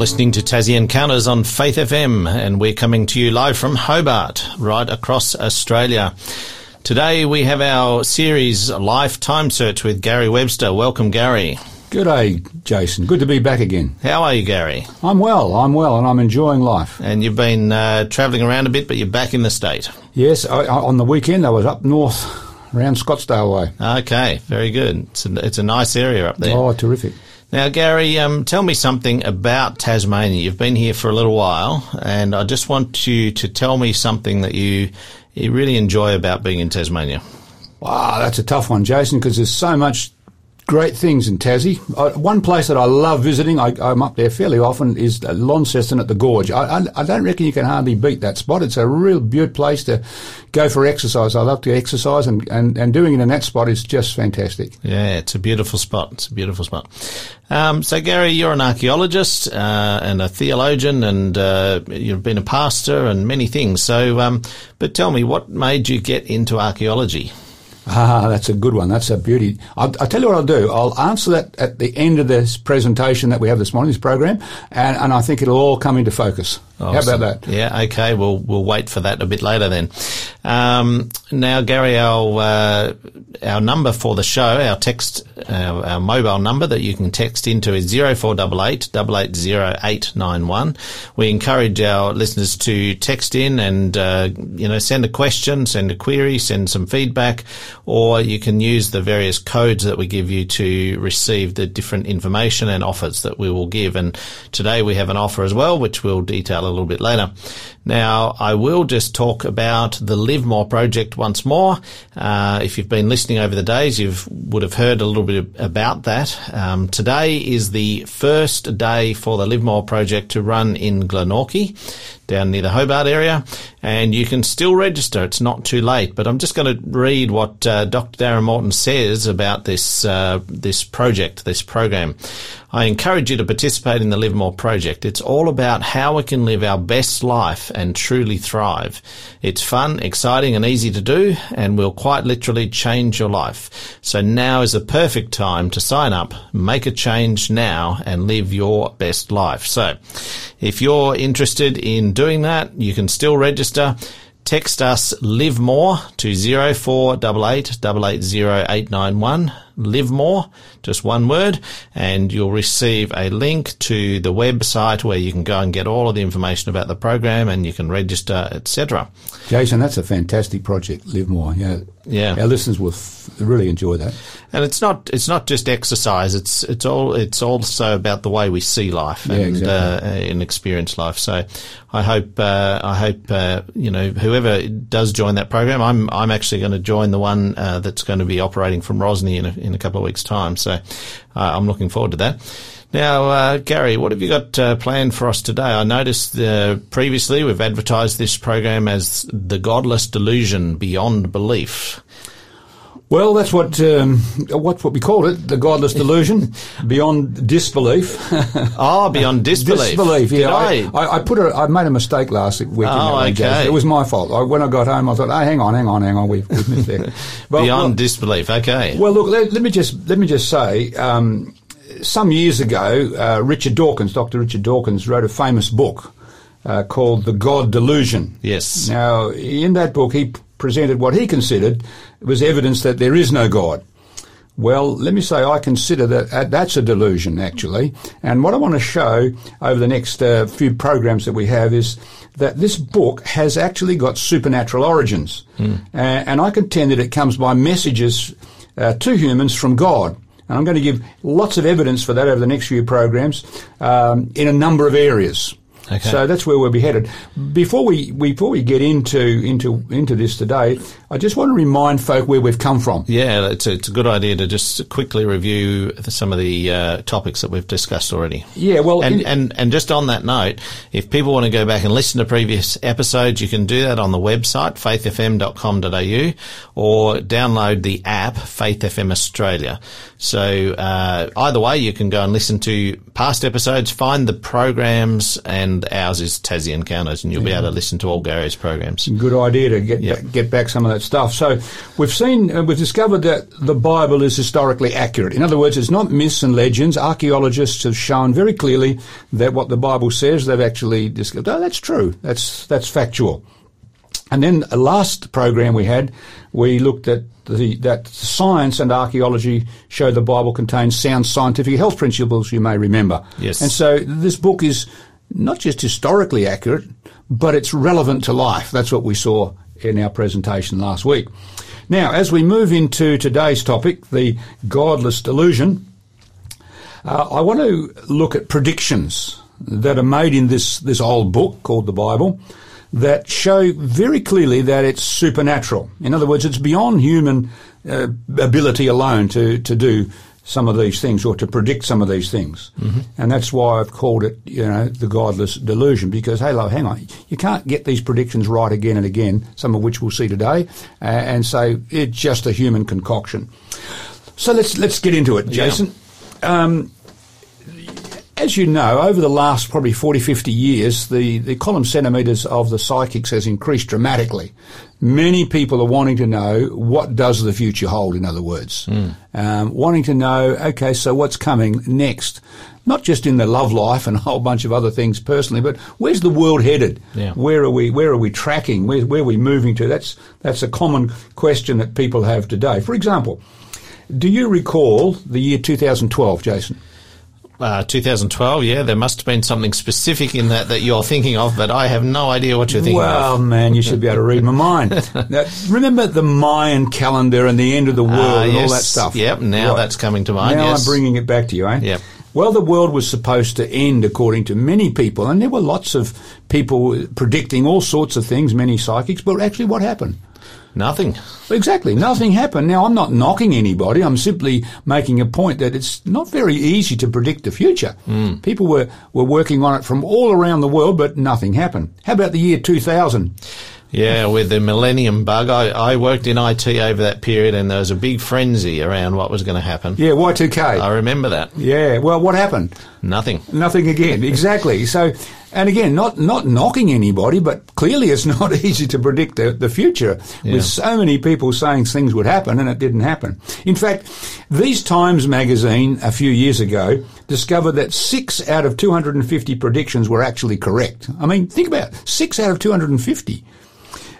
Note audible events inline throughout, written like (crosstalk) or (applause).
listening to Tassie Encounters on Faith FM, and we're coming to you live from Hobart, right across Australia. Today we have our series Lifetime Search with Gary Webster. Welcome, Gary. Good day, Jason. Good to be back again. How are you, Gary? I'm well. I'm well, and I'm enjoying life. And you've been uh, travelling around a bit, but you're back in the state. Yes, I, I, on the weekend I was up north around Scottsdale way. Okay, very good. It's a, it's a nice area up there. Oh, terrific. Now, Gary, um, tell me something about Tasmania. You've been here for a little while, and I just want you to tell me something that you you really enjoy about being in Tasmania. Wow, that's a tough one, Jason, because there's so much great things in Tassie. Uh, one place that I love visiting, I, am up there fairly often, is Launceston at the Gorge. I, I, I, don't reckon you can hardly beat that spot. It's a real beautiful place to go for exercise. I love to exercise, and, and, and doing it in that spot is just fantastic. Yeah, it's a beautiful spot. It's a beautiful spot. Um, so, Gary, you're an archaeologist uh, and a theologian, and uh, you've been a pastor and many things. So, um, but tell me, what made you get into archaeology? Ah, that's a good one. That's a beauty. I'll, I'll, tell you what I'll do. I'll answer that at the end of this presentation that we have this morning, this program, and, and I think it'll all come into focus. How about that? Yeah, okay. We'll we'll wait for that a bit later then. Um, now, Gary, our uh, our number for the show, our text, our, our, mobile number that you can text into is zero four double eight double eight zero eight nine one. We encourage our listeners to text in and uh, you know send a question, send a query, send some feedback, or you can use the various codes that we give you to receive the different information and offers that we will give. And today we have an offer as well, which we'll detail a little bit later. Now, I will just talk about the Live More project once more. Uh, if you've been listening over the days, you would have heard a little bit about that. Um, today is the first day for the Live More project to run in Glenorchy down near the Hobart area, and you can still register. It's not too late. But I'm just going to read what uh, Dr. Darren Morton says about this uh, this project, this program. I encourage you to participate in the Live More project. It's all about how we can live our best life and truly thrive. It's fun, exciting, and easy to do, and will quite literally change your life. So now is the perfect time to sign up, make a change now, and live your best life. So, if you're interested in doing that, you can still register. Text us live more to 0488 880891 live more, just one word, and you'll receive a link to the website where you can go and get all of the information about the program and you can register, etc. Jason, that's a fantastic project, Live More. Yeah, yeah. Our listeners will f- really enjoy that. And it's not it's not just exercise. It's it's all it's also about the way we see life yeah, and exactly. uh, and experience life. So I hope uh, I hope uh, you know whoever does join that program. I'm I'm actually going to join the one uh, that's going to be operating from Rosny in a, in a couple of weeks' time. So uh, I'm looking forward to that. Now, uh, Gary, what have you got uh, planned for us today? I noticed uh, previously we've advertised this program as the Godless Delusion Beyond Belief. Well, that's what um, what what we called it, the godless delusion, beyond disbelief. oh, (laughs) beyond (laughs) disbelief. disbelief. Yeah, I, I, I, put a, I made a mistake last week. Oh, okay. It was my fault. I, when I got home, I thought, oh, hang on, hang on, hang on, we've, we've missed there. (laughs) beyond well, disbelief. Okay. Well, look, let, let, me just let me just say. Um, some years ago, uh, Richard Dawkins, Dr. Richard Dawkins, wrote a famous book uh, called The God Delusion. Yes. Now, in that book, he presented what he considered was evidence that there is no God. Well, let me say I consider that uh, that's a delusion, actually. And what I want to show over the next uh, few programs that we have is that this book has actually got supernatural origins. Mm. Uh, and I contend that it comes by messages uh, to humans from God. And I'm going to give lots of evidence for that over the next few programs um, in a number of areas. Okay. So that's where we'll be headed. Before we before we get into into into this today, I just want to remind folk where we've come from. Yeah, it's a, it's a good idea to just quickly review some of the uh, topics that we've discussed already. Yeah, well, and, and and just on that note, if people want to go back and listen to previous episodes, you can do that on the website faithfm.com.au or download the app Faith FM Australia. So uh, either way, you can go and listen to past episodes, find the programs and and ours is Tassie Encounters, and you'll be able to listen to all Gary's programs. Good idea to get Yep. back, get back some of that stuff. So we've seen, uh, we've discovered that the Bible is historically accurate. In other words, it's not myths and legends. Archaeologists have shown very clearly that what the Bible says, they've actually discovered. Oh, that's true. That's that's factual. And then the last program we had, we looked at the, that science and archaeology show the Bible contains sound scientific health principles, you may remember. Yes. And so this book is not just historically accurate, but it's relevant to life. That's what we saw in our presentation last week. Now, as we move into today's topic, the godless delusion, uh, I want to look at predictions that are made in this, this old book called the Bible that show very clearly that it's supernatural. In other words, it's beyond human uh, ability alone to, to do some of these things or to predict some of these things. And that's why I've called it, you know, the godless delusion because, hey, lo, hang on, you can't get these predictions right again and again, some of which we'll see today, uh, and say it's just a human concoction. So let's, let's get into it, Yeah. Jason. Um, as you know, over the last probably 40, 50 years, the, the column centimetres of the psychics has increased dramatically. Many people are wanting to know what does the future hold, in other words. Um, wanting to know, okay, so what's coming next? Not just in the love life and a whole bunch of other things personally, but where's the world headed? Yeah. Where are we, where are we tracking? Where, where are we moving to? That's, that's a common question that people have today. For example, do you recall the year 2012, Jason? Uh, 2012, yeah, there must have been something specific in that that you're thinking of, but I have no idea what you're thinking Well, of. man, you should be able to read my mind. (laughs) Now, remember the Mayan calendar and the end of the world Ah, and all that stuff? Yep, now Right. that's coming to mind. Now yes. I'm bringing it back to you, eh? Yep. Well, the world was supposed to end according to many people, and there were lots of people predicting all sorts of things, many psychics, but actually what happened? Nothing. Exactly. Nothing happened. Now, I'm not knocking anybody. I'm simply making a point that it's not very easy to predict the future. Hmm. People were, were working on it from all around the world, but nothing happened. How about the year 2000? Yeah, with the millennium bug, I, I worked in IT over that period, and there was a big frenzy around what was going to happen. Yeah, Y2K. I remember that. Yeah, well, what happened? Nothing. Nothing again. Exactly. (laughs) So, and again, not not knocking anybody, but clearly it's (laughs) not easy to predict the, the future Yeah. with so many people saying things would happen and it didn't happen. In fact, These Times magazine a few years ago discovered that six out of 250 predictions were actually correct. I mean, think about it. Six out of 250.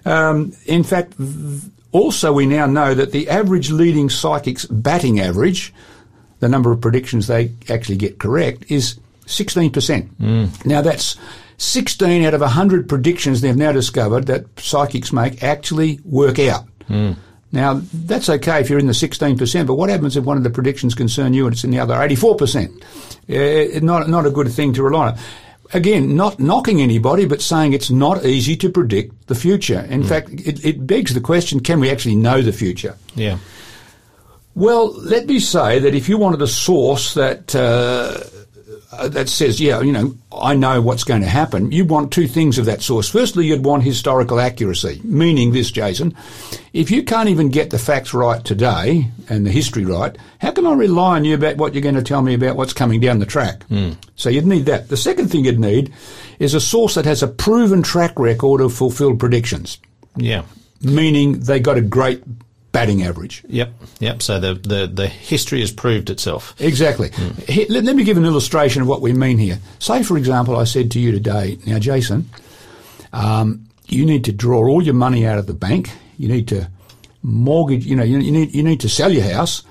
Um, in fact, th- also we now know that the average leading psychic's batting average, the number of predictions they actually get correct, is 16%. Now that's 16 out of 100 predictions they've now discovered that psychics make actually work out. Now, that's okay if you're in the 16%, but what happens if one of the predictions concern you and it's in the other 84%? Uh, not, not a good thing to rely on. Again, not knocking anybody, but saying it's not easy to predict the future. In fact, it, it begs the question, can we actually know the future? Yeah. Well, let me say that if you wanted a source that uh, uh, that says, yeah, you know, I know what's going to happen, you want two things of that source. Firstly, you'd want historical accuracy, meaning this, Jason. If you can't even get the facts right today and the history right, how can I rely on you about what you're going to tell me about what's coming down the track? So you'd need that. The second thing you'd need is a source that has a proven track record of fulfilled predictions, Yeah. meaning they got a great batting average. Yep. Yep. So the, the, the history has proved itself. Exactly. Here, let, let me give an illustration of what we mean here. Say, for example, I said to you today, now, Jason, um, you need to draw all your money out of the bank. You need to mortgage. You know, you, you need you need to sell your house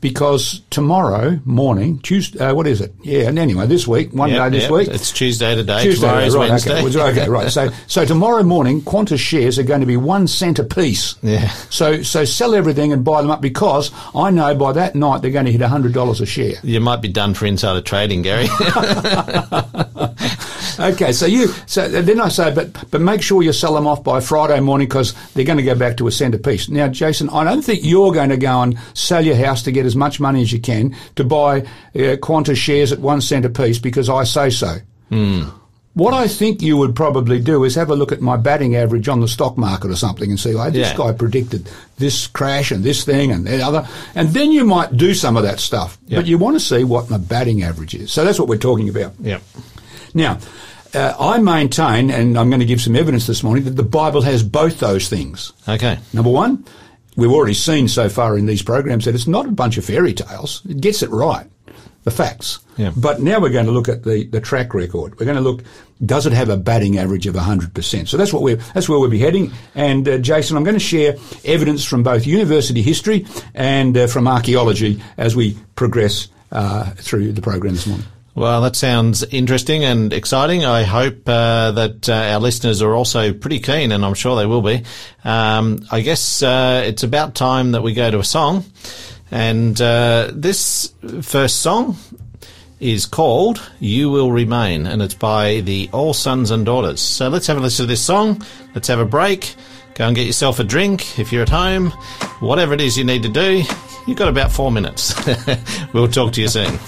because tomorrow morning, Tuesday. Uh, what is it? Yeah. And anyway, this week, one Yep, day this yep. week. It's Tuesday today. Tuesday, Tomorrow's right, Wednesday. Okay, okay, (laughs) right. So, so tomorrow morning, Qantas shares are going to be one cent a piece. Yeah. So, so sell everything and buy them up because I know by that night they're going to hit hundred dollars a share. You might be done for insider trading, Gary. (laughs) (laughs) Okay, so you so then I say, but but make sure you sell them off by Friday morning because they're going to go back to a cent a piece. Now, Jason, I don't think you're going to go and sell your house to get as much money as you can to buy uh, Qantas shares at one cent a piece because I say so. What I think you would probably do is have a look at my batting average on the stock market or something and see, oh, this Yeah. guy predicted this crash and this thing and the other. And then you might do some of that stuff. Yeah. But you want to see what my batting average is. So that's what we're talking about. yep. Now, uh, I maintain, and I'm going to give some evidence this morning, that the Bible has both those things. Okay. Number one, we've already seen so far in these programs that it's not a bunch of fairy tales. It gets it right, the facts. Yeah. But now we're going to look at the, the track record. We're going to look, does it have a batting average of 100%? So that's what we're, that's where we'll be heading. And uh, Jason, I'm going to share evidence from both university history and uh, from archaeology as we progress uh, through the program this morning. Well, that sounds interesting and exciting. I hope uh, that uh, our listeners are also pretty keen, and I'm sure they will be. Um, I guess uh, it's about time that we go to a song. And uh, this first song is called You Will Remain, and it's by the All Sons and Daughters. So let's have a listen to this song. Let's have a break. Go and get yourself a drink if you're at home. Whatever it is you need to do, you've got about four minutes. (laughs) we'll talk to you soon.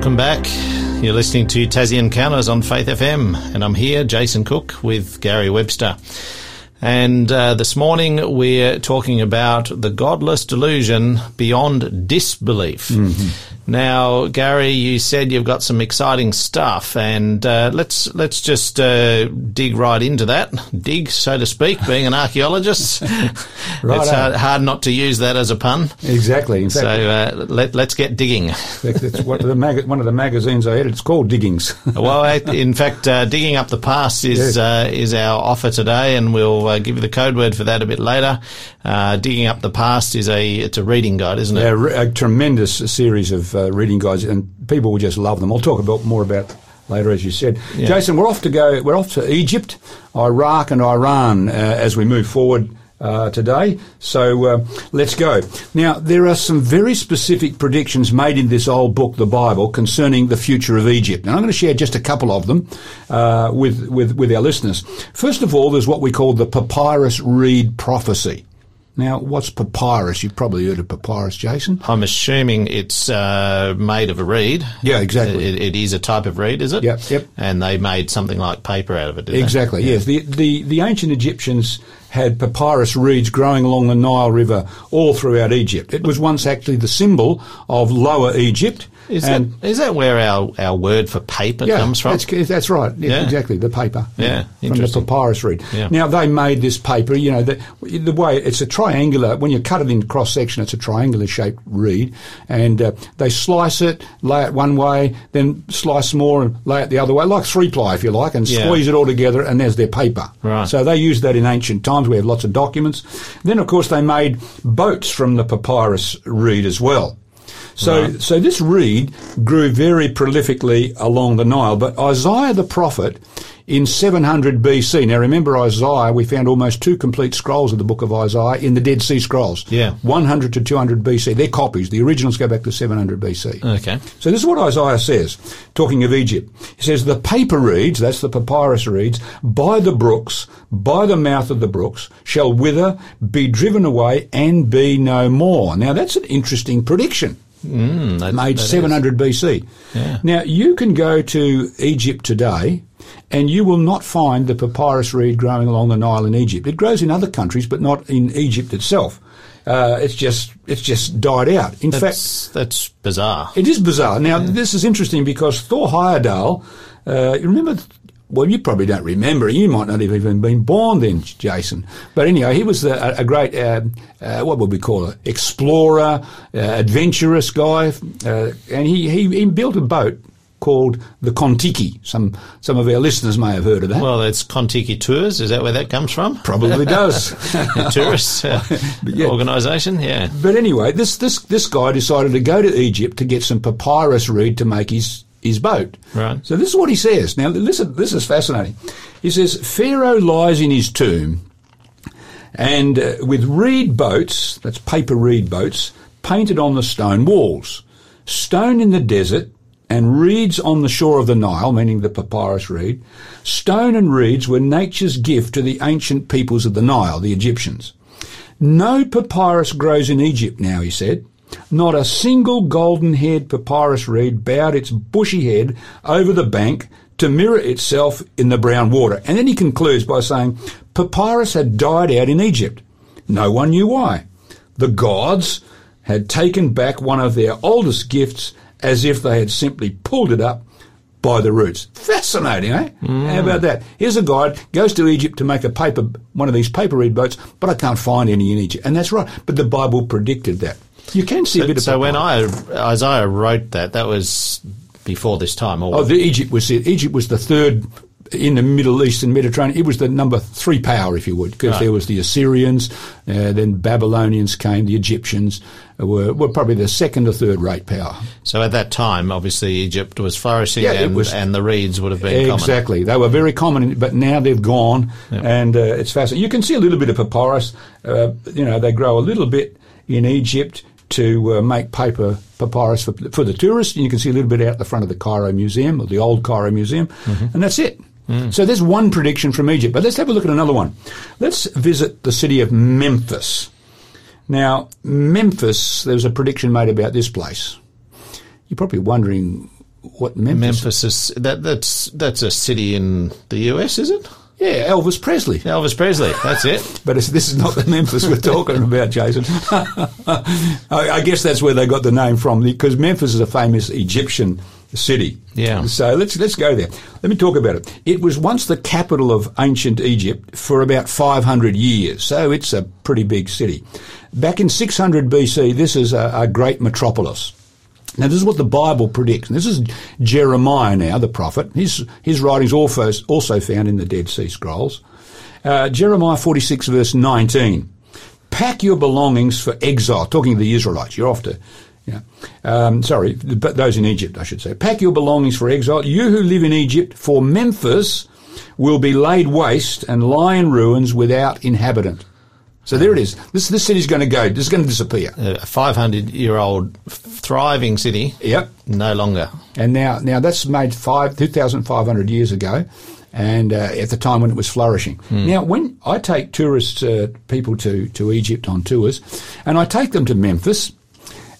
Welcome back. You're listening to Tassie Encounters on Faith FM, and I'm here, Jason Cook, with Gary Webster. And uh, this morning we're talking about the godless delusion beyond disbelief. Mm-hmm. Now, Gary, you said you've got some exciting stuff, and uh, let's let's just uh, dig right into that. Dig, so to speak, being an archaeologist. Right (laughs) it's hard, hard not to use that as a pun. Exactly. Fact, So uh, let, let's get digging. that's what the mag- one of the magazines I edit. It's called Diggings. (laughs) Well, in fact, uh, digging up the past is Yes. uh, is our offer today, and we'll uh, give you the code word for that a bit later. Uh, digging up the past is a it's a reading guide, isn't it? re- a tremendous series of uh, reading guides, and people will just love them. I'll talk about more about later, as you said. Jason, we're off to go. We're off to Egypt, Iraq, and Iran uh, as we move forward. Uh, today, so uh, let's go. Now, there are some very specific predictions made in this old book, the Bible, concerning the future of Egypt, and I'm going to share just a couple of them uh, with, with with our listeners. First of all, there's what we call the papyrus reed prophecy. Now, what's papyrus? You've probably heard of papyrus, Jason. I'm assuming it's uh, made of a reed. Yeah, exactly. It, it is a type of reed, is it? Yep, yep. And they made something like paper out of it. Exactly. Yes. The, the the ancient Egyptians had papyrus reeds growing along the Nile River all throughout Egypt. It was once actually the symbol of Lower Egypt. Is and that is that where our, our word for paper yeah, comes from? That's, that's right. Yeah, Yeah. exactly. The paper. Yeah, from the papyrus reed. Yeah. Now they made this paper. You know, the, the way it's a triangular. When you cut it in cross section, it's a triangular shaped reed, and uh, they slice it, lay it one way, then slice more and lay it the other way, like three ply, if you like, and squeeze it all together, and there's their paper. Right. So they used that in ancient times. We have lots of documents. Then, of course, they made boats from the papyrus reed as well. So, so this reed grew very prolifically along the Nile. But Isaiah the prophet in 700 BC. Now, remember Isaiah? We found almost two complete scrolls of the book of Isaiah in the Dead Sea Scrolls. Yeah. 100 to 200 BC. They're copies. The originals go back to 700 BC. Okay. So this is what Isaiah says, talking of Egypt. He says, the paper reeds, that's the papyrus reeds, by the brooks, by the mouth of the brooks, shall wither, be driven away, and be no more. Now that's an interesting prediction. Mm, that- Made that is. 700 BC. Yeah. Now you can go to Egypt today and you will not find the papyrus reed growing along the Nile in Egypt. It grows in other countries, but not in Egypt itself. Uh, it's just it's just died out. In fact, That's, that's bizarre. it is bizarre. Now, this is interesting because Thor Heyerdahl, uh, you remember, well, you probably don't remember. You might not have even been born then, Jason. But anyway, he was a, a great, uh, uh, what would we call it, explorer, uh, adventurous guy. Uh, and he, he, he built a boat called the Kon-Tiki. Some, some of our listeners may have heard of that. Well, it's Contiki Tours. Is that where that comes from? Probably does. (laughs) (laughs) Tourist uh, (laughs) yeah. organisation. Yeah. But anyway, this, this, this guy decided to go to Egypt to get some papyrus reed to make his, his boat. Right. So this is what he says. Now, listen, this is fascinating. He says, Pharaoh lies in his tomb and uh, with reed boats, that's paper reed boats, painted on the stone walls, stone in the desert, and reeds on the shore of the Nile, meaning the papyrus reed. Stone and reeds were nature's gift to the ancient peoples of the Nile, the Egyptians. No papyrus grows in Egypt now, he said. Not a single golden haired papyrus reed bowed its bushy head over the bank to mirror itself in the brown water. And then he concludes by saying, Papyrus had died out in Egypt. No one knew why. The gods had taken back one of their oldest gifts as if they had simply pulled it up by the roots. Fascinating, eh? How about that? Here's a guy goes to Egypt to make a paper, one of these paper reed boats, but I can't find any in Egypt, and that's right. But the Bible predicted that. You can see a bit of. So when. I Isaiah wrote that, that was before this time. Or oh, the Egypt was it. Egypt was the third in the Middle East and Mediterranean. It was the number three power, if you would, because Right. there was the Assyrians, uh, then Babylonians came, the Egyptians were, were probably the second or third rate power. so at that time, obviously Egypt was flourishing, Yeah, and, was- and the reeds would have been common. Exactly. They were very common, but now they've gone, and uh, it's fascinating. You can see a little bit of papyrus. Uh, you know, they grow a little bit in Egypt to uh, make paper papyrus for, for the tourists, and you can see a little bit out the front of the Cairo Museum, or the old Cairo Museum, and that's it. So there's one prediction from Egypt, but let's have a look at another one. Let's visit the city of Memphis. Now, Memphis, there was a prediction made about this place. You're probably wondering what Memphis? Memphis is that that's that's a city in the US, is it? Yeah, Elvis Presley. Elvis Presley. That's it. But it's, this is not the Memphis we're talking about, Jason. (laughs) I, I guess that's where they got the name from because Memphis is a famous Egyptian city. Yeah. So let's let's go there. Let me talk about it. It was once the capital of ancient Egypt for about 500 years, so it's a pretty big city. Back in 600 BC, this is a, a great metropolis. Now, this is what the Bible predicts. This is Jeremiah now, the prophet. His, his writings also, also found in the Dead Sea Scrolls. Uh, Jeremiah 46 verse 19. Pack your belongings for exile. Talking to the Israelites. You're off to, um, sorry, but those in Egypt, I should say. Pack your belongings for exile. You who live in Egypt, for Memphis will be laid waste and lie in ruins without inhabitant. So there it is. This this city's going to go. This is going to disappear. A 500 year old thriving city. Yep. No longer. And now now that's made five two thousand five hundred years ago, and uh, at the time when it was flourishing. Now when I take tourists, uh, people to to Egypt on tours, and I take them to Memphis,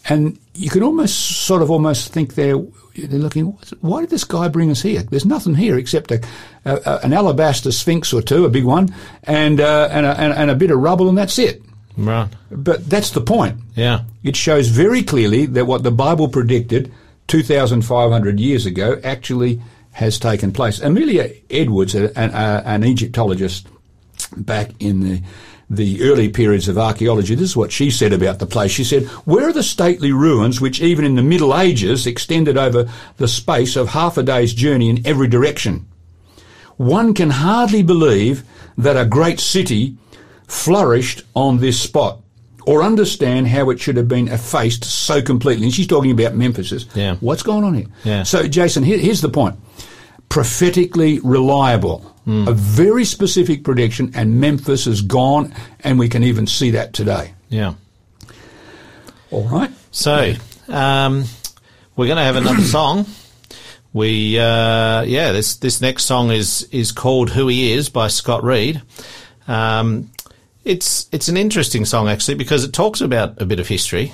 and you can almost sort of almost think they're they're looking. Why did this guy bring us here? There's nothing here except a, a, a an alabaster sphinx or two, a big one, and uh, and, a, and, and a bit of rubble, and that's it. Right. But that's the point. Yeah. It shows very clearly that what the Bible predicted 2,500 years ago actually has taken place. Amelia Edwards, a- an, a- an Egyptologist back in the the early periods of archaeology, this is what she said about the place. She said, Where are the stately ruins which even in the Middle Ages extended over the space of half a day's journey in every direction? One can hardly believe that a great city flourished on this spot or understand how it should have been effaced so completely. And she's talking about Memphis. Yeah. What's going on here? Yeah. So, Jason, here, here's the point. Prophetically reliable. A very specific prediction, and Memphis is gone, and we can even see that today. Yeah. All right? So, um, we're going to have another (coughs) song. We, uh, yeah, this, this next song is, is called Who He Is by Scott Reed. Um, it's, it's an interesting song actually because it talks about a bit of history.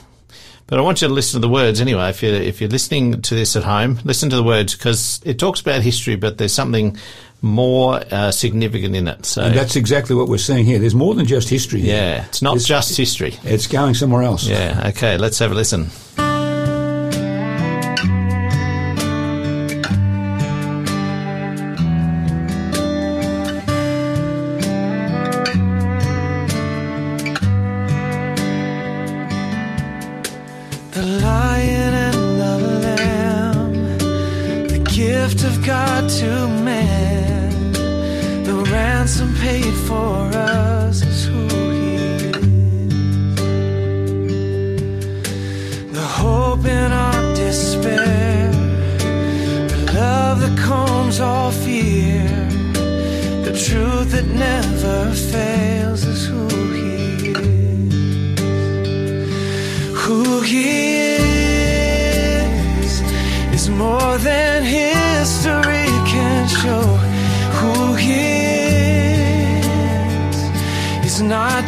But I want you to listen to the words anyway. If you're, if you're listening to this at home, listen to the words because it talks about history, but there's something more uh, significant in it. So, And that's exactly what we're seeing here. There's more than just history here. yeah, it's not It's- just history. It's going somewhere else. Yeah, okay, let's have a listen.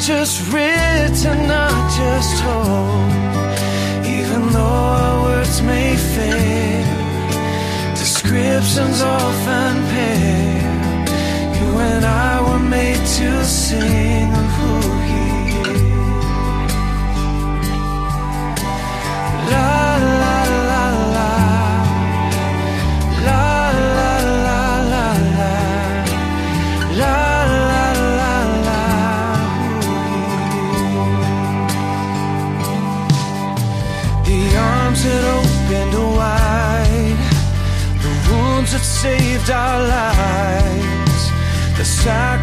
Just written, not just told. Even though our words may fail, descriptions often pale. You and I were made to sing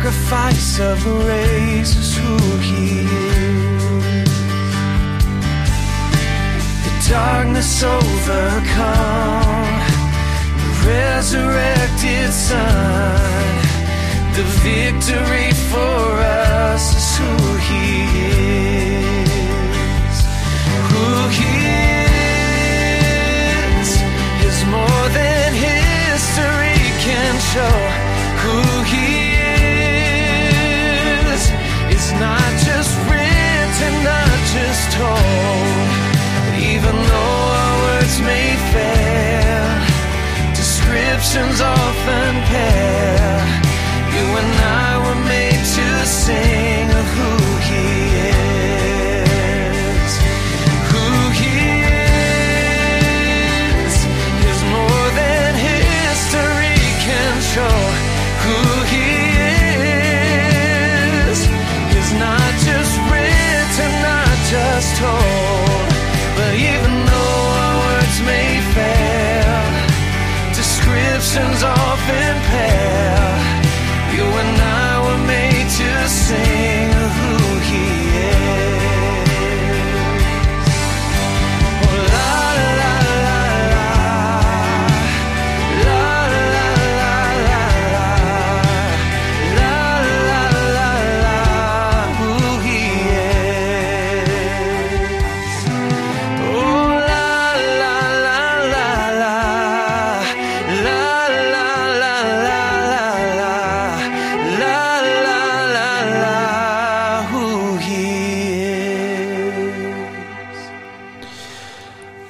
sacrifice of the is who he is the darkness overcome, the resurrected Son, the victory for us is who He is. Who He is is more than history can show. Who He not just written, not just told.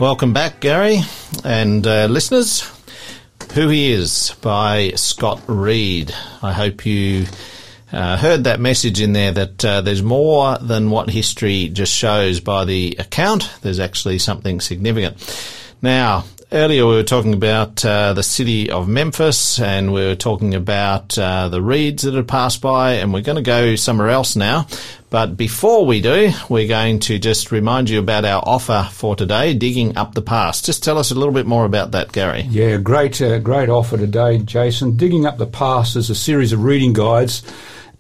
Welcome back, Gary, and uh, listeners. Who He Is by Scott Reed. I hope you uh, heard that message in there that uh, there's more than what history just shows by the account. There's actually something significant. Now, earlier we were talking about uh, the city of Memphis and we were talking about uh, the reeds that had passed by, and we're going to go somewhere else now. But before we do, we're going to just remind you about our offer for today, Digging Up the Past. Just tell us a little bit more about that, Gary. Yeah, great, uh, great offer today, Jason. Digging up the past is a series of reading guides.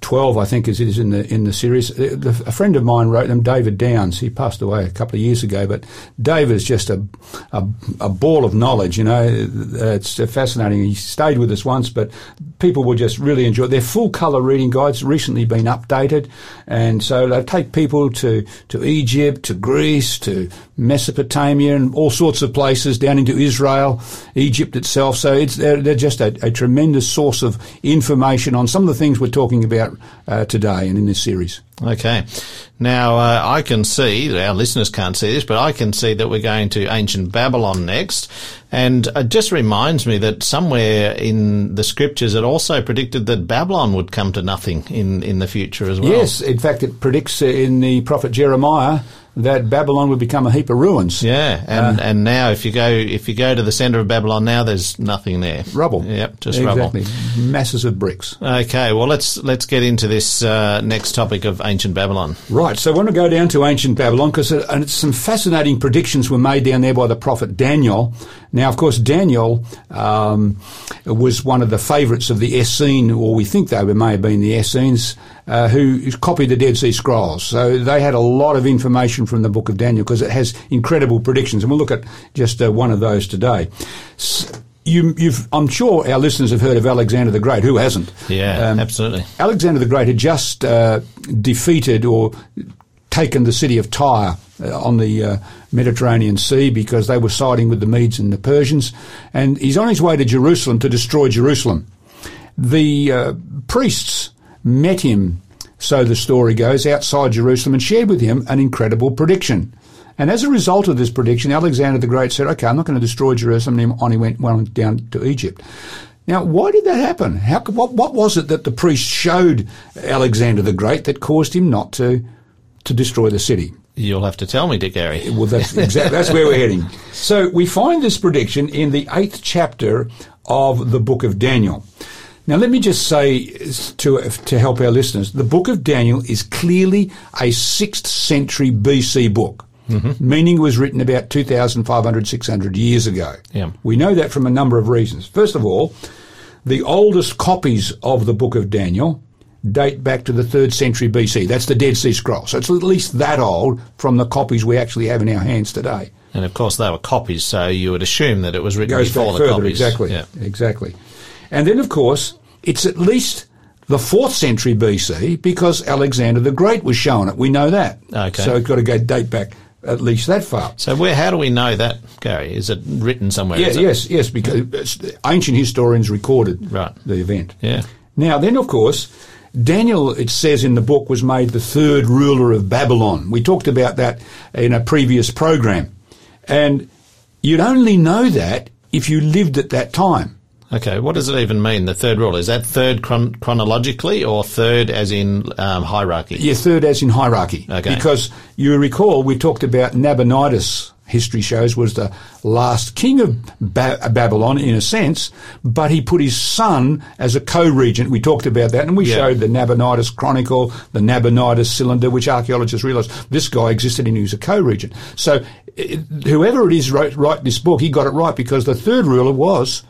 Twelve, I think, is is in the in the series. A friend of mine wrote them. David Down. He passed away a couple of years ago, but David is just a a, a ball of knowledge. You know, it's fascinating. He stayed with us once, but people will just really enjoy. it. They're full color reading guides, recently been updated, and so they take people to to Egypt, to Greece, to Mesopotamia, and all sorts of places down into Israel, Egypt itself. So it's they're, they're just a, a tremendous source of information on some of the things we're talking about uh, today and in this series. Okay. Now, uh, I can see, our listeners can't see this, but I can see that we're going to ancient Babylon next. And it just reminds me that somewhere in the scriptures it also predicted that Babylon would come to nothing in, in the future as well. Yes, in fact, it predicts in the prophet Jeremiah that Babylon would become a heap of ruins. Yeah, and and now if you go if you go to the centre of Babylon now, there's nothing there. Rubble. Yep, just exactly. rubble. Masses of bricks. Okay, well let's let's get into this uh, next topic of ancient Babylon. Right, so I want to go down to ancient Babylon because and some fascinating predictions were made down there by the prophet Daniel. Now, of course, Daniel um, was one of the favourites of the Essene, or we think they may have been the Essenes, uh, who copied the Dead Sea Scrolls. So they had a lot of information from the book of Daniel because it has incredible predictions, and we'll look at just uh, one of those today. S- you, you've, I'm sure our listeners have heard of Alexander the Great. Who hasn't? Yeah, Um, absolutely. Alexander the Great had just uh, defeated or taken the city of Tyre uh, on the uh, Mediterranean Sea because they were siding with the Medes and the Persians, and he's on his way to Jerusalem to destroy Jerusalem. The uh, priests met him, so the story goes, outside Jerusalem and shared with him an incredible prediction. And as a result of this prediction, Alexander the Great said, "Okay, I'm not going to destroy Jerusalem." And on he went, went down to Egypt. Now, why did that happen? How, what, what was it that the priest showed Alexander the Great that caused him not to to destroy the city? You'll have to tell me, Dick Gary. Well, that's exactly that's where we're heading. So we find this prediction in the eighth chapter of the book of Daniel. Now, let me just say to to help our listeners, the book of Daniel is clearly a sixth century BC book. Mm-hmm. Meaning it was written about 2,500, 600 years ago. Yeah. We know that from a number of reasons. First of all, the oldest copies of the book of Daniel date back to the third century BC. That's the Dead Sea Scroll. So it's at least that old from the copies we actually have in our hands today. And of course, they were copies, so you would assume that it was written before the further, copies. exactly. Yeah. Exactly. And then, of course, it's at least the fourth century BC because Alexander the Great was shown it. We know that. Okay. So it's got to go date back at least that far. So, where? How do we know that, Gary? Is it written somewhere? Yeah, yes, yes, because ancient historians recorded Right. the event. Yeah. Now, then, of course, Daniel, it says in the book, was made the third ruler of Babylon. We talked about that in a previous program. And you'd only know that if you lived at that time. Okay, what does it even mean? The third rule is that third chron- chronologically or third as in um, hierarchy? Yeah, third as in hierarchy. Okay. Because you recall we talked about Nabonidus. History shows was the last king of ba- Babylon in a sense, but he put his son as a co-regent. We talked about that, and we Yeah. showed the Nabonidus Chronicle, the Nabonidus Cylinder, which archaeologists realised this guy existed and he was a co-regent. So it, whoever it is wrote, write this book, he got it right because the third ruler was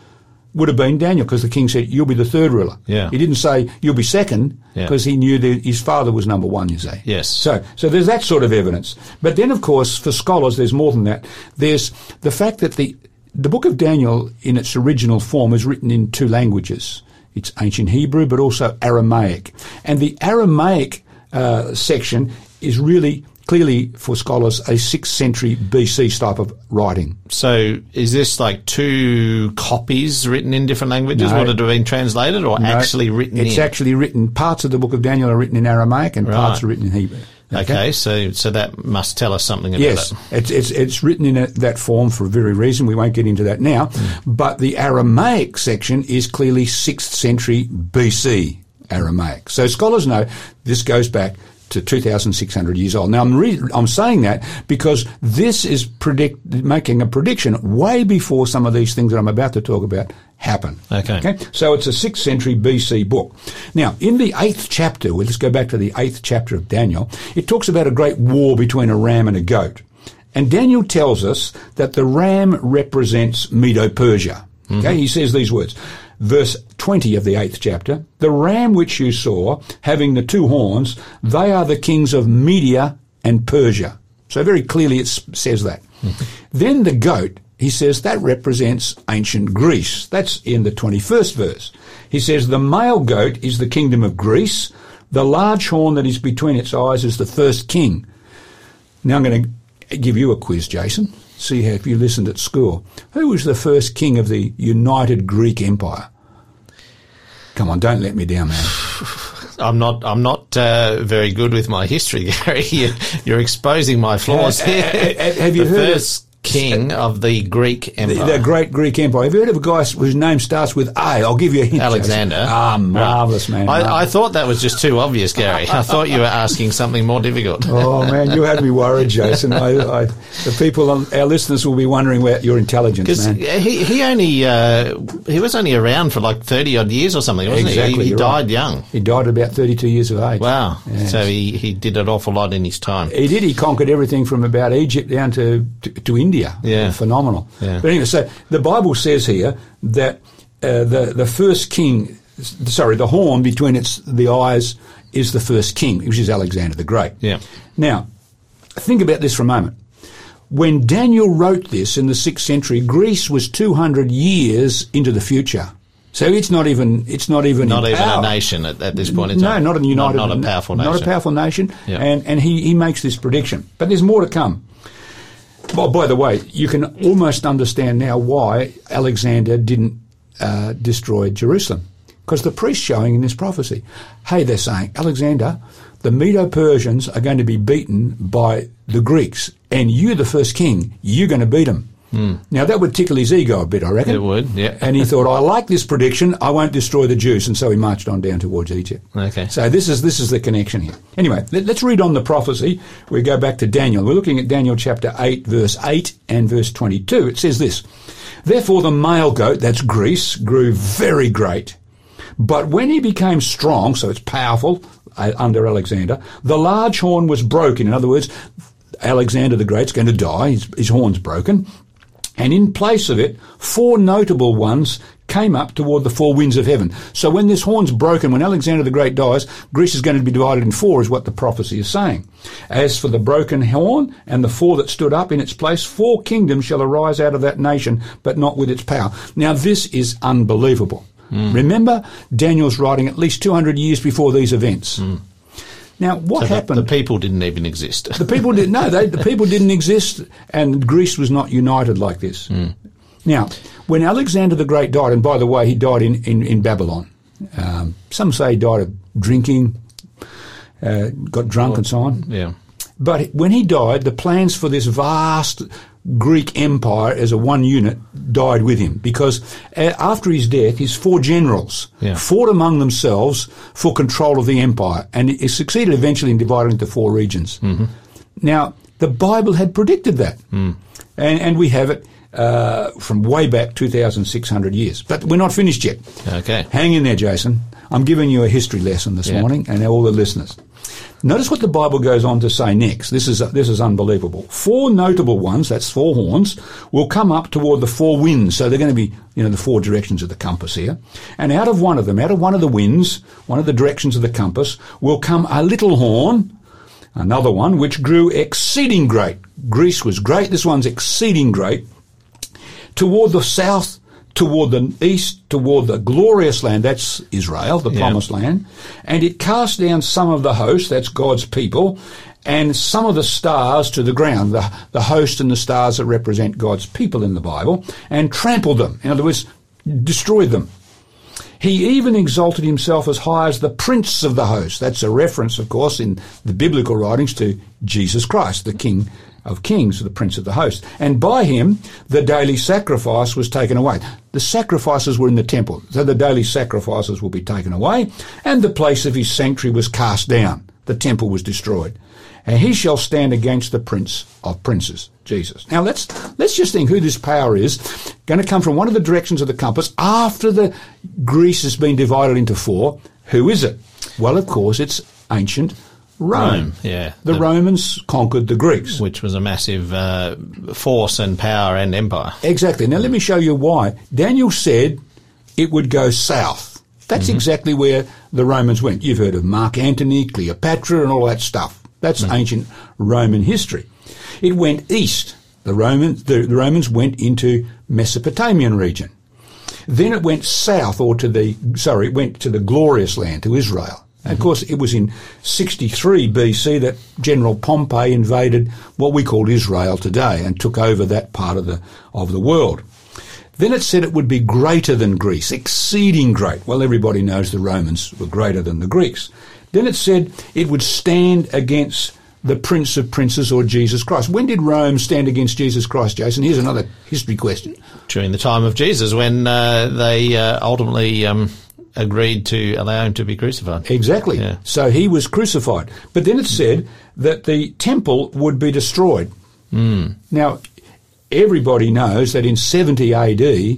would have been Daniel because the king said, "You'll be the third ruler." Yeah. He didn't say you'll be second Yeah. because he knew that his father was number one. You see. Yes. So, so there's that sort of evidence. But then, of course, for scholars, there's more than that. There's the fact that the the book of Daniel, in its original form, is written in two languages. It's ancient Hebrew, but also Aramaic, and the Aramaic uh, section is really clearly for scholars a sixth century BC type of writing. So is this like two copies written in different languages? No. Would it have been translated or No, actually written It's in? actually written. Parts of the book of Daniel are written in Aramaic, and parts are written in Hebrew. okay, so so that must tell us something about Yes, it. it's, it's, it's written in a, that form for a very reason. We won't get into that now. Hmm. But the Aramaic section is clearly 6th century BC Aramaic. So scholars know this goes back to 2,600 years old. Now I'm, re- I'm saying that because this is predict- making a prediction way before some of these things that I'm about to talk about happen. Okay. Okay. So it's a 6th century BC book. Now, in the 8th chapter, well, let's go back to the 8th chapter of Daniel, it talks about a great war between a ram and a goat. And Daniel tells us that the ram represents Medo-Persia. Mm-hmm. Okay, he says these words. Verse 20 of the 8th chapter, the ram which you saw, having the two horns, they are the kings of Media and Persia. So very clearly it says that. Mm-hmm. Then the goat, he says that represents ancient Greece. That's in the 21st verse. He says the male goat is the kingdom of Greece. The large horn that is between its eyes is the first king. Now I'm going to give you a quiz, Jason. See how if you listened at school. Who was the first king of the United Greek Empire? Come on, don't let me down, man. (sighs) I'm not. I'm not uh, very good with my history, (laughs) Gary. You, you're exposing my flaws Uh, here. uh, have you the heard of- first king of the Greek Empire? the great Greek Empire. Have you heard of a guy whose name starts with A? I'll give you a hint. Alexander. Ah, marvellous, man. I, I thought that was just too obvious, Gary. I thought you were asking something more difficult. (laughs) Oh man, you had me worried, Jason. I, I, the people, on, our listeners, will be wondering about your intelligence, man. he, he only uh, he was only around for like thirty odd years or something, wasn't Exactly, he? He, he died right. young. He died at about 32 years of age. Wow. Yes. So he, he did an awful lot in his time. He did. He conquered everything from about Egypt down to to, to India. Yeah. phenomenal. Yeah. But anyway, so the Bible says here that uh, the the first king, sorry, the horn between its the eyes is the first king, which is Alexander the Great. Yeah. Now, think about this for a moment. When Daniel wrote this in the sixth century, Greece was 200 years into the future. So it's not even it's not even Not even power. a nation at, at this point in time. No, not a united, Not, not a powerful nation. not a powerful nation. Yeah. And and he, he makes this prediction, but there's more to come. Well, by the way, you can almost understand now why Alexander didn't uh, destroy Jerusalem, because the priest's showing in this prophecy. Hey, they're saying Alexander, the Medo-Persians are going to be beaten by the Greeks, and you, the first king, you're going to beat them. Now that would tickle his ego a bit, I reckon. It would, yeah. And he thought, I like this prediction. I won't destroy the Jews, and so he marched on down towards Egypt. Okay. So this is this is the connection here. Anyway, let, us read on the prophecy. We go back to Daniel. We're looking at Daniel chapter eight, verse eight and verse twenty-two. It says this: Therefore, the male goat, that's Greece, grew very great. But when he became strong, so it's powerful uh, under Alexander, the large horn was broken. In other words, Alexander the Great's going to die. His, his horn's broken. And in place of it, four notable ones came up toward the four winds of heaven. So when this horn's broken, when Alexander the Great dies, Greece is going to be divided in four, is what the prophecy is saying. As for the broken horn and the four that stood up in its place, four kingdoms shall arise out of that nation, but not with its power. Now this is unbelievable. Hmm. Remember, Daniel's writing at least 200 years before these events. Hmm. Now, what So happened? The, people didn't even exist. The people didn't. No, they, the people didn't exist, and Greece was not united like this. Now, when Alexander the Great died, and by the way, he died in in, in Babylon. Um, some say he died of drinking, uh, got drunk, and so on. yeah. But when he died, the plans for this vast Greek Empire as a one unit died with him because uh, after his death, his four generals Yeah. fought among themselves for control of the empire, and it, succeeded eventually in dividing into four regions. Mm-hmm. Now, the Bible had predicted that, Mm. and, and we have it uh, from way back 2,600 years. But we're not finished yet. Okay. Hang in there, Jason. I'm giving you a history lesson this morning, and all the listeners. Notice what the Bible goes on to say next. This is this is unbelievable. Four notable ones, that's four horns, will come up toward the four winds. So they're going to be, you know, the four directions of the compass here. And out of one of them, out of one of the winds, one of the directions of the compass, will come a little horn, another one, which grew exceeding great. Greece was great. This one's exceeding great toward the south, toward the east, toward the glorious land, that's Israel, the Yeah. promised land, and it cast down some of the host, that's God's people, and some of the stars to the ground, the, the host and the stars that represent God's people in the Bible, and trampled them. In other words, destroyed them. He even exalted himself as high as the prince of the host. That's a reference, of course, in the biblical writings to Jesus Christ, the King of Kings, the prince of the host. And by him, the daily sacrifice was taken away. The sacrifices were in the temple, so the daily sacrifices will be taken away, and the place of his sanctuary was cast down. The temple was destroyed. And he shall stand against the prince of princes, Jesus. Now let's let's just think who this power is. Going to come from one of the directions of the compass after the Greece has been divided into four. Who is it? Well, of course, it's ancient Rome. Rome, yeah. The, The- Romans conquered the Greeks. Which was a massive uh, force and power and empire. Exactly. Now let me show you why. Daniel said it would go south. That's exactly where the Romans went. You've heard of Mark Antony, Cleopatra, and all that stuff. That's ancient Roman history. It went east. The Romans, the, the Romans went into Mesopotamian region. Then it went south, or to the sorry, it went to the glorious land, to Israel. And of course, it was in 63 BC that General Pompey invaded what we call Israel today and took over that part of the of the world. Then it said it would be greater than Greece, exceeding great. Well, everybody knows the Romans were greater than the Greeks. Then it said it would stand against the Prince of Princes or Jesus Christ. When did Rome stand against Jesus Christ, Jason? Here's another history question. During the time of Jesus, when uh, they uh, ultimately um, agreed to allow him to be crucified. Exactly. Yeah. So he was crucified. But then it said that the temple would be destroyed. Mm. Now, everybody knows that in 70 AD,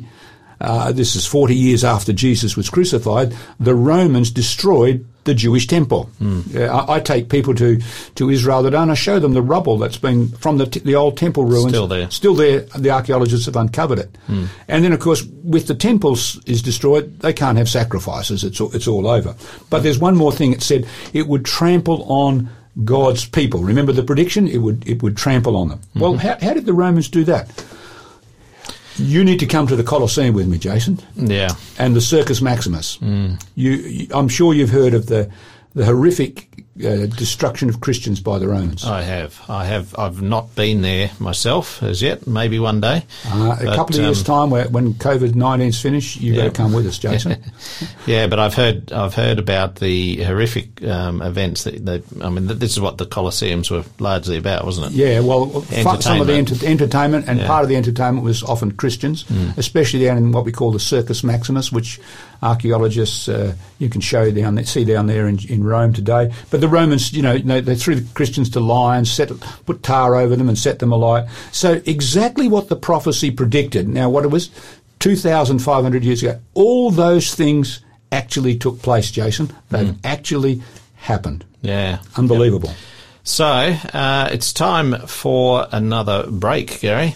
uh, this is 40 years after Jesus was crucified, the Romans destroyed the Jewish temple. Uh, I, I take people to, to Israel today and I show them the rubble that's been from the, t- the old temple ruins. Still there. Still there. The archaeologists have uncovered it. And then, of course, with the temples is destroyed, they can't have sacrifices. It's all, it's all over. But there's one more thing. It said it would trample on God's people. Remember the prediction? It would it would trample on them. Well, how, how did the Romans do that? You need to come to the Colosseum with me, Jason, Yeah. and the Circus Maximus. Mm. You, you, I'm sure you've heard of the the horrific uh, destruction of Christians by the Romans. I have. I have. I've not been there myself as yet. Maybe one day. Uh, a But, couple of years' um, time, where, when COVID 19's finished, you Yeah. better come with us, Jason. (laughs) Yeah, but I've heard I've heard about the horrific um, events that, that I mean this is what the Colosseums were largely about, wasn't it? Yeah, well, some of the Entertainment. enter- entertainment, and Yeah. part of the entertainment was often Christians, especially down in what we call the Circus Maximus, which archaeologists uh, you can show down there, see down there in, in Rome today. But the Romans, you know, know, they threw the Christians to lions, set, put tar over them, and set them alight. So exactly what the prophecy predicted. Now, what it was, two thousand five hundred years ago, all those things actually took place, Jason. They've actually happened. Yeah. Unbelievable. So uh, it's time for another break, Gary.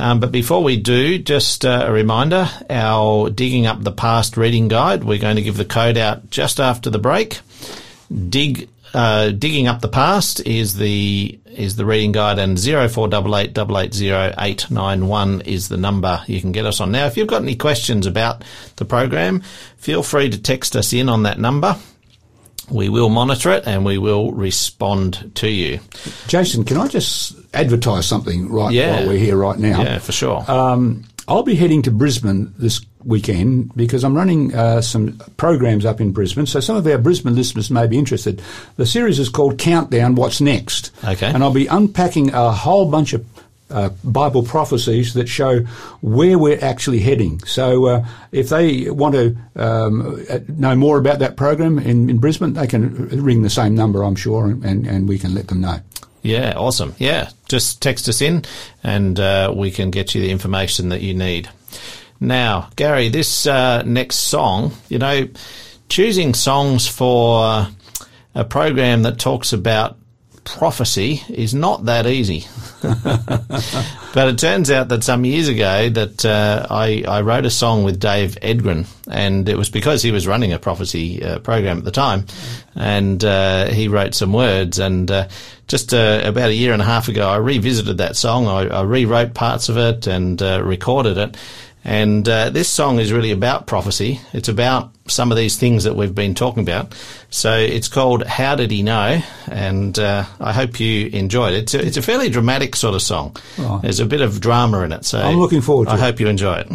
Um, but before we do, just uh, a reminder: our digging up the past reading guide. We're going to give the code out just after the break. Dig. Uh, digging up the past is the is the reading guide, and zero four double eight double eight zero eight nine one is the number you can get us on. Now, if you've got any questions about the program, feel free to text us in on that number. We will monitor it and we will respond to you. Jason, can I just advertise something right Yeah. while we're here right now? Yeah, for sure. Um, I'll be heading to Brisbane this weekend because I'm running uh, some programs up in Brisbane. So some of our Brisbane listeners may be interested. The series is called Countdown: What's Next? Okay. And I'll be unpacking a whole bunch of uh, Bible prophecies that show where we're actually heading. So uh, if they want to um, uh, know more about that program in, in Brisbane, they can ring the same number, I'm sure, and, and we can let them know. Yeah, awesome. Yeah, just text us in and uh, we can get you the information that you need. Now, Gary, this uh, next song, you know, choosing songs for a program that talks about prophecy is not that easy. (laughs) but it turns out that some years ago that uh, I, I wrote a song with Dave Edgren, and it was because he was running a prophecy uh, program at the time, and uh, he wrote some words. And uh, just uh, about a year and a half ago, I revisited that song. I, I rewrote parts of it and uh, recorded it. And uh, this song is really about prophecy. It's about some of these things that we've been talking about. So it's called How Did He Know? And uh, I hope you enjoyed it. It's a, it's a fairly dramatic sort of song. There's a bit of drama in it. So I'm looking forward to I it. hope you enjoy it.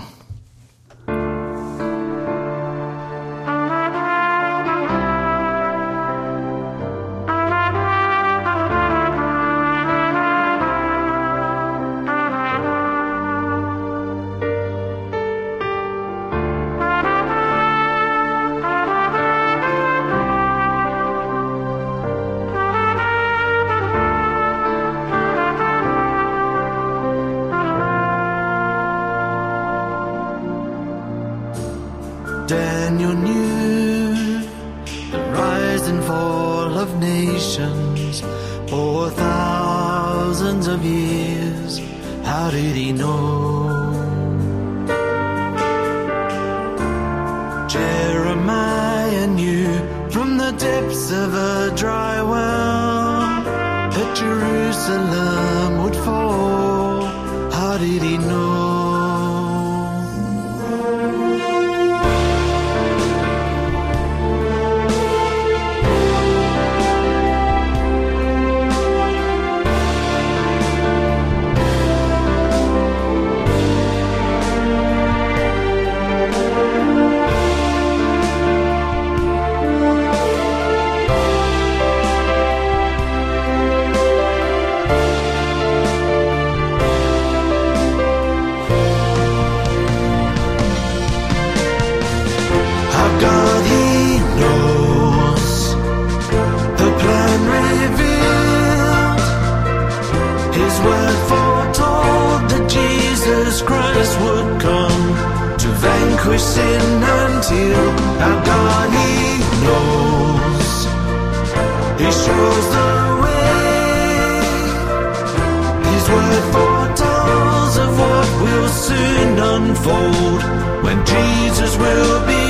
Until our God He knows. He shows the way. His word foretells of what will soon unfold when Jesus will behold.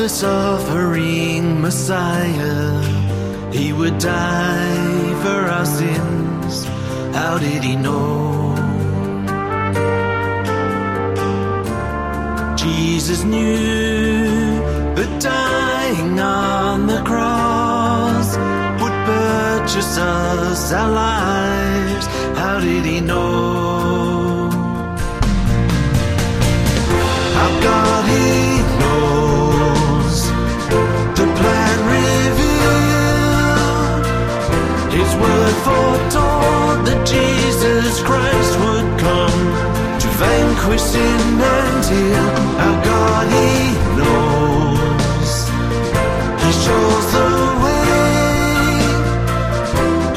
The suffering Messiah. He would die for our sins. How did he know? Jesus knew that dying on the cross would purchase us our lives. How did he know? How God He word foretold that Jesus Christ would come to vanquish sin and heal. How God He knows. He shows the way.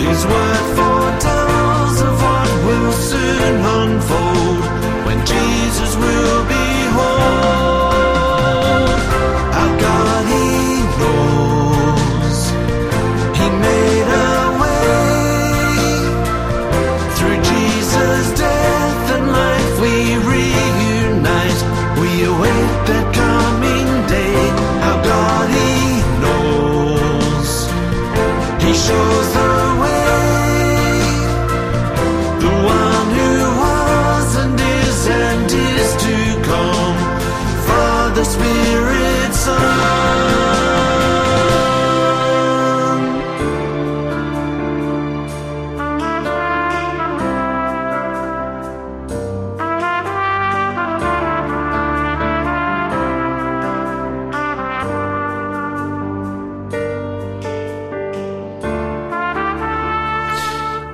His word foretells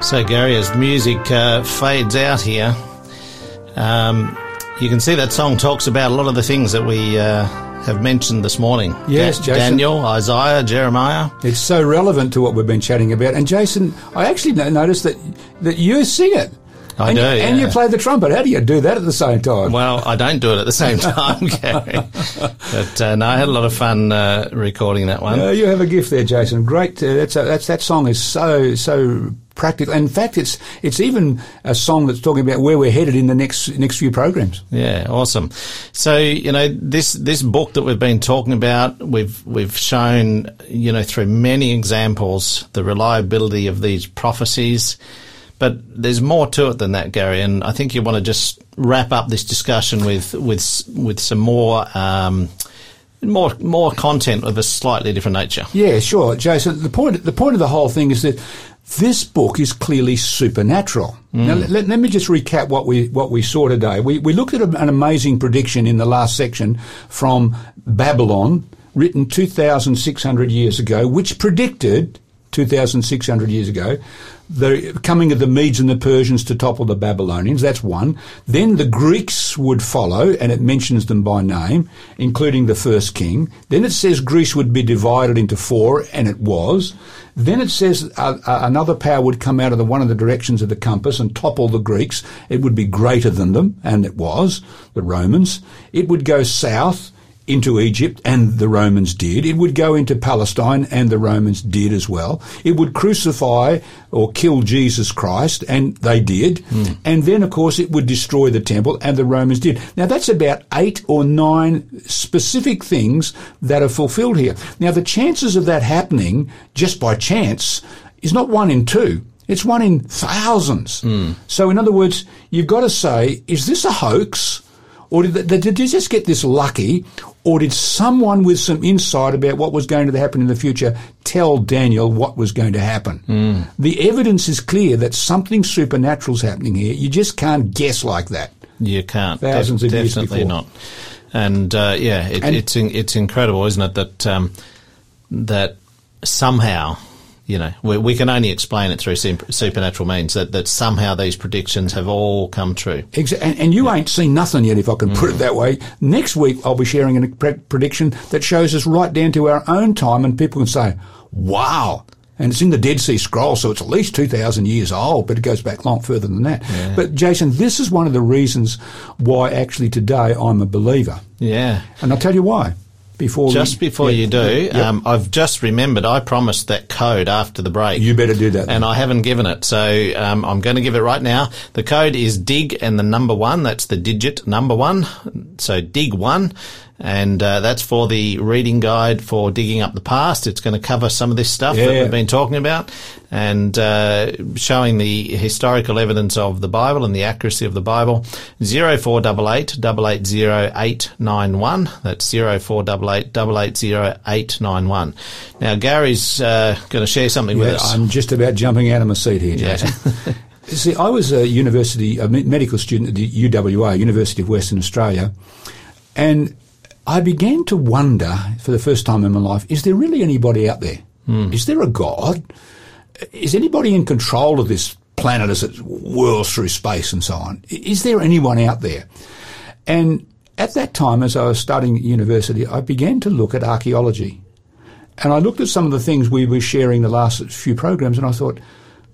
So, Gary, as music uh, fades out here, um, you can see that song talks about a lot of the things that we uh, have mentioned this morning. Yes, Jason. Daniel, Isaiah, Jeremiah. It's so relevant to what we've been chatting about. And Jason, I actually no- noticed that that you sing it. I and do, You, And you play the trumpet. How do you do that at the same time? Well, I don't do it at the same (laughs) time, Gary. But uh, no, I had a lot of fun uh, recording that one. Uh, you have a gift there, Jason. Great. Uh, that's, a, that's that song is so so practical. In fact, it's it's even a song that's talking about where we're headed in the next next few programs. Yeah, awesome. So you know this this book that we've been talking about, we've we've shown you know through many examples the reliability of these prophecies, but there's more to it than that, Gary. And I think you want to just wrap up this discussion with with with some more. Um, more, more content of a slightly different nature. Yeah, sure, Jason. The point the point of the whole thing is that this book is clearly supernatural. Now, hmm. let, let me just recap what we what we saw today. We we looked at a- an amazing prediction in the last section from Babylon, written two thousand six hundred years ago, which predicted two thousand six hundred years ago the coming of the Medes and the Persians to topple the Babylonians. That's one. Then the Greeks would follow, and it mentions them by name, including the first king. Then it says Greece would be divided into four, and it was. Then it says uh, uh, another power would come out of the, one of the directions of the compass and topple the Greeks. It would be greater than them, and it was, the Romans. It would go south into Egypt, and the Romans did. It would go into Palestine, and the Romans did as well. It would crucify or kill Jesus Christ, and they did. Hmm. And then, of course, it would destroy the temple, and the Romans did. Now, that's about eight or nine specific things that are fulfilled here. Now, the chances of that happening just by chance is not one in two. It's one in thousands. Hmm. So, in other words, you've got to say, is this a hoax? Or did they, did they just get this lucky? Or did someone with some insight about what was going to happen in the future tell Daniel what was going to happen? The evidence is clear that something supernatural is happening here. You just can't guess like that. You can't. Thousands of years Definitely not. And uh, yeah, it, And- it's in, it's incredible, isn't it? That um, that somehow, you know, we, we can only explain it through supernatural means. That that somehow these predictions have all come true. Exa- and, and you ain't seen nothing yet, if I can put it mm. that way. Next week, I'll be sharing a pre- prediction that shows us right down to our own time, and people can say, wow. And it's in the Dead Sea Scroll, so it's at least 2,000 years old, but it goes back long further than that. But, Jason, this is one of the reasons why actually today I'm a believer. Yeah. And I'll tell you why. Before Just we- before Yeah, you do, yep. um, I've just remembered I promised that code after the break. you better do that. and I haven't given it, so um, I'm going to give it right now. The code is dig and the number one. That's the digit number one. So dig one, and uh, that's for the reading guide for digging up the past. It's going to cover some of this stuff that we've been talking about, and uh, showing the historical evidence of the Bible and the accuracy of the Bible. Zero four double eight double eight zero eight nine one. That's zero four double eight double eight zero eight nine one. Now Gary's uh, going to share something with us. I'm just about jumping out of my seat here, Yeah. Jason. (laughs) See, I was a university, a medical student at the UWA, University of Western Australia, and I began to wonder for the first time in my life, is there really anybody out there? Hmm. Is there a God? Is anybody in control of this planet as it whirls through space and so on? Is there anyone out there? And at that time, as I was studying at university, I began to look at archaeology. And I looked at some of the things we were sharing the last few programs, and I thought,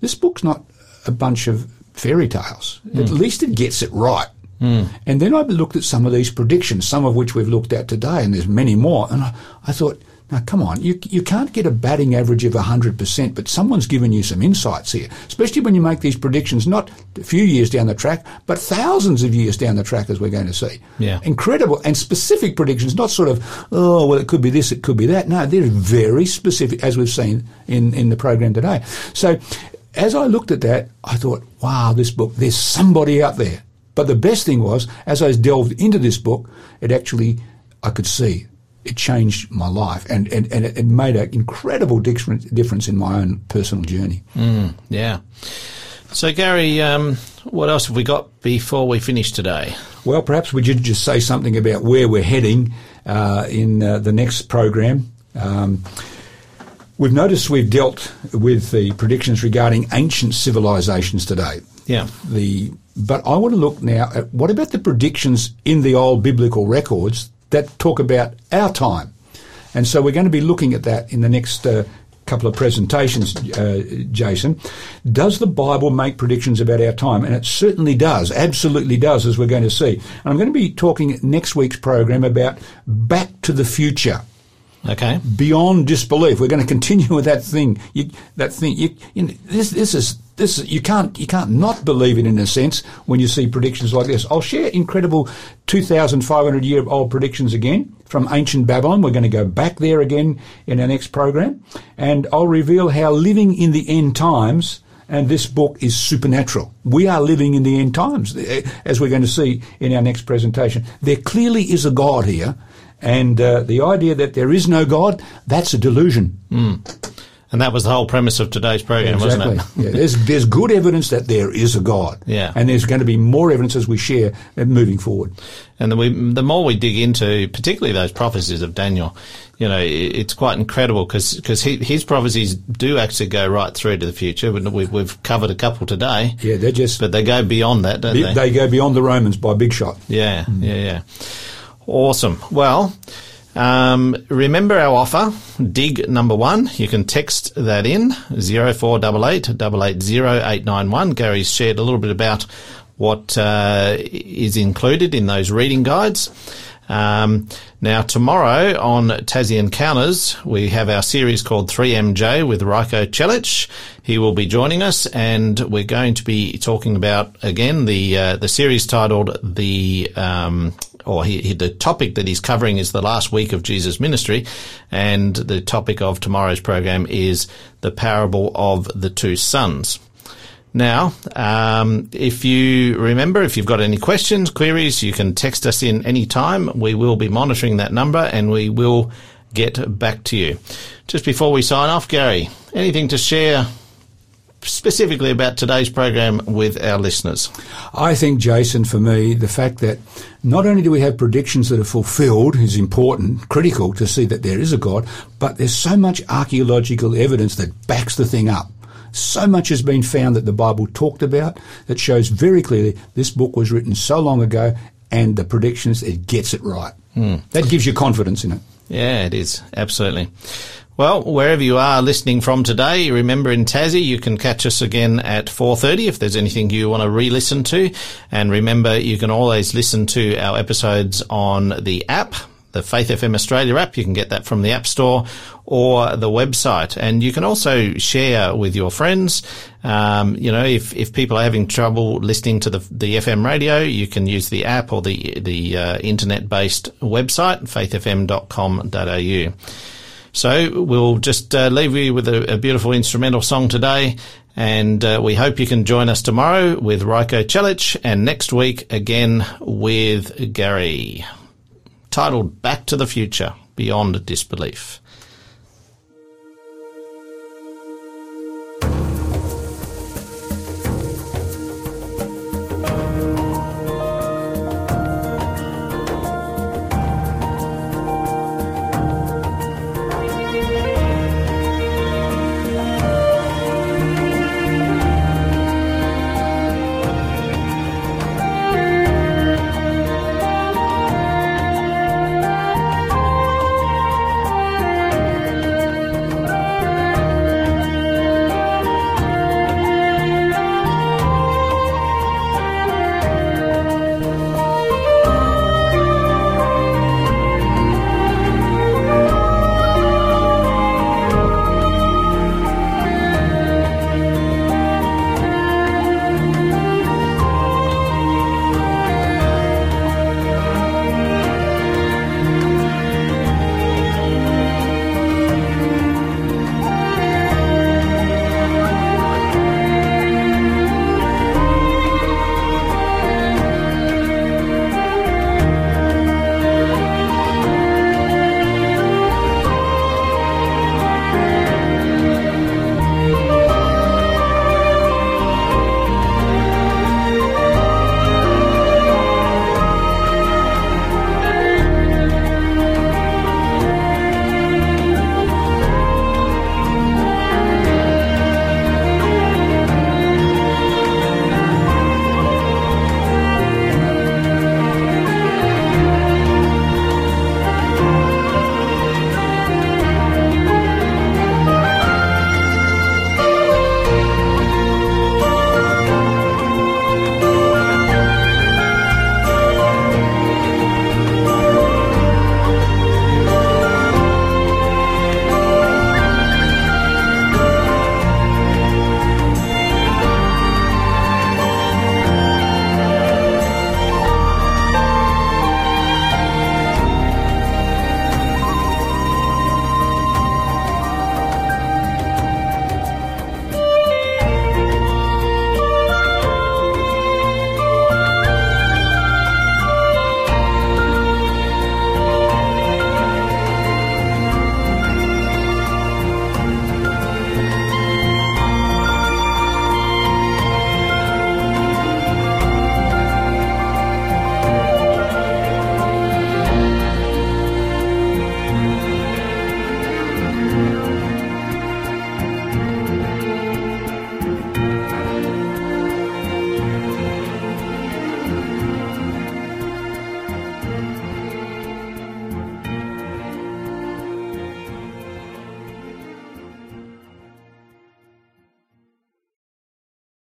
this book's not a bunch of fairy tales. At hmm. least it gets it right. Mm. And then I looked at some of these predictions, some of which we've looked at today, and there's many more. And I, I thought, now come on, you, you can't get a batting average of 100%, but someone's given you some insights here, especially when you make these predictions not a few years down the track, but thousands of years down the track, as we're going to see. Yeah. Incredible and specific predictions, not sort of, oh, well, it could be this, it could be that. No, they're very specific, as we've seen in, in the program today. So, as I looked at that, I thought, wow, this book, there's somebody out there. But the best thing was, as I delved into this book, it actually, I could see, it changed my life and, and, and it, made an incredible difference, difference in my own personal journey. Yeah. So, Gary, um, what else have we got before we finish today? Well, perhaps we should just say something about where we're heading uh, in uh, the next program. Um, We've noticed we've dealt with the predictions regarding ancient civilizations today. Yeah. The but I want to look now at what about the predictions in the old biblical records that talk about our time, and so we're going to be looking at that in the next uh, couple of presentations, uh, Jason. Does the Bible make predictions about our time? And it certainly does, absolutely does, as we're going to see. And I'm going to be talking next week's program about Back to the Future Okay. beyond disbelief. We're going to continue with that thing. You, that thing. You, you know, this this is this. is- You can't you can't not believe it in a sense when you see predictions like this. I'll share incredible 2,500 year old predictions again from ancient Babylon. We're going to go back there again in our next program, and I'll reveal how living in the end times. And this book is supernatural. We are living in the end times, eh, as we're going to see in our next presentation. There clearly is a God here, and uh, the idea that there is no God, that's a delusion. And that was the whole premise of today's program, wasn't it? yeah, there's, there's good evidence that there is a God. Yeah. And there's going to be more evidence as we share uh, moving forward. And the, we, the more we dig into, particularly those prophecies of Daniel, you know, it's quite incredible because his prophecies do actually go right through to the future. We- We've, we've covered a couple today, Yeah, they're just, but they go beyond that, don't they? they go beyond the Romans by big shot. Yeah, yeah, yeah. Awesome. Well, um, remember our offer, dig number one. You can text that in, 0488 880891. Gary's shared a little bit about what uh, is included in those reading guides. Um, now, tomorrow on Tassie Encounters, we have our series called 3MJ with Raiko Celic. He will be joining us, and we're going to be talking about again the uh, the series titled the um, or he, he, the topic that he's covering is the last week of Jesus' ministry, and the topic of tomorrow's program is the parable of the two sons. Now, um, if you remember, if you've got any questions, queries, you can text us in any time. We will be monitoring that number and we will get back to you. Just before we sign off, Gary, anything to share specifically about today's program with our listeners? I think, Jason, for me, the fact that not only do we have predictions that are fulfilled is important, critical to see that there is a God, but there's so much archaeological evidence that backs the thing up. So much has been found that the Bible talked about that shows very clearly this book was written so long ago and the predictions, it gets it right. Hmm. That gives you confidence in it. Yeah, it is. Absolutely. Well, wherever you are listening from today, remember in Tassie, you can catch us again at 4.30 if there's anything you want to re-listen to. And remember, you can always listen to our episodes on the app, the Faith FM Australia app. You can get that from the App Store or the website. And you can also share with your friends. Um, you know, if, if people are having trouble listening to the, the FM radio, you can use the app or the, the uh, internet-based website, faithfm.com.au. So we'll just uh, leave you with a, a, beautiful instrumental song today, and uh, we hope you can join us tomorrow with Raiko Celic, and next week again with Gary, titled "Back to the Future: Beyond Disbelief."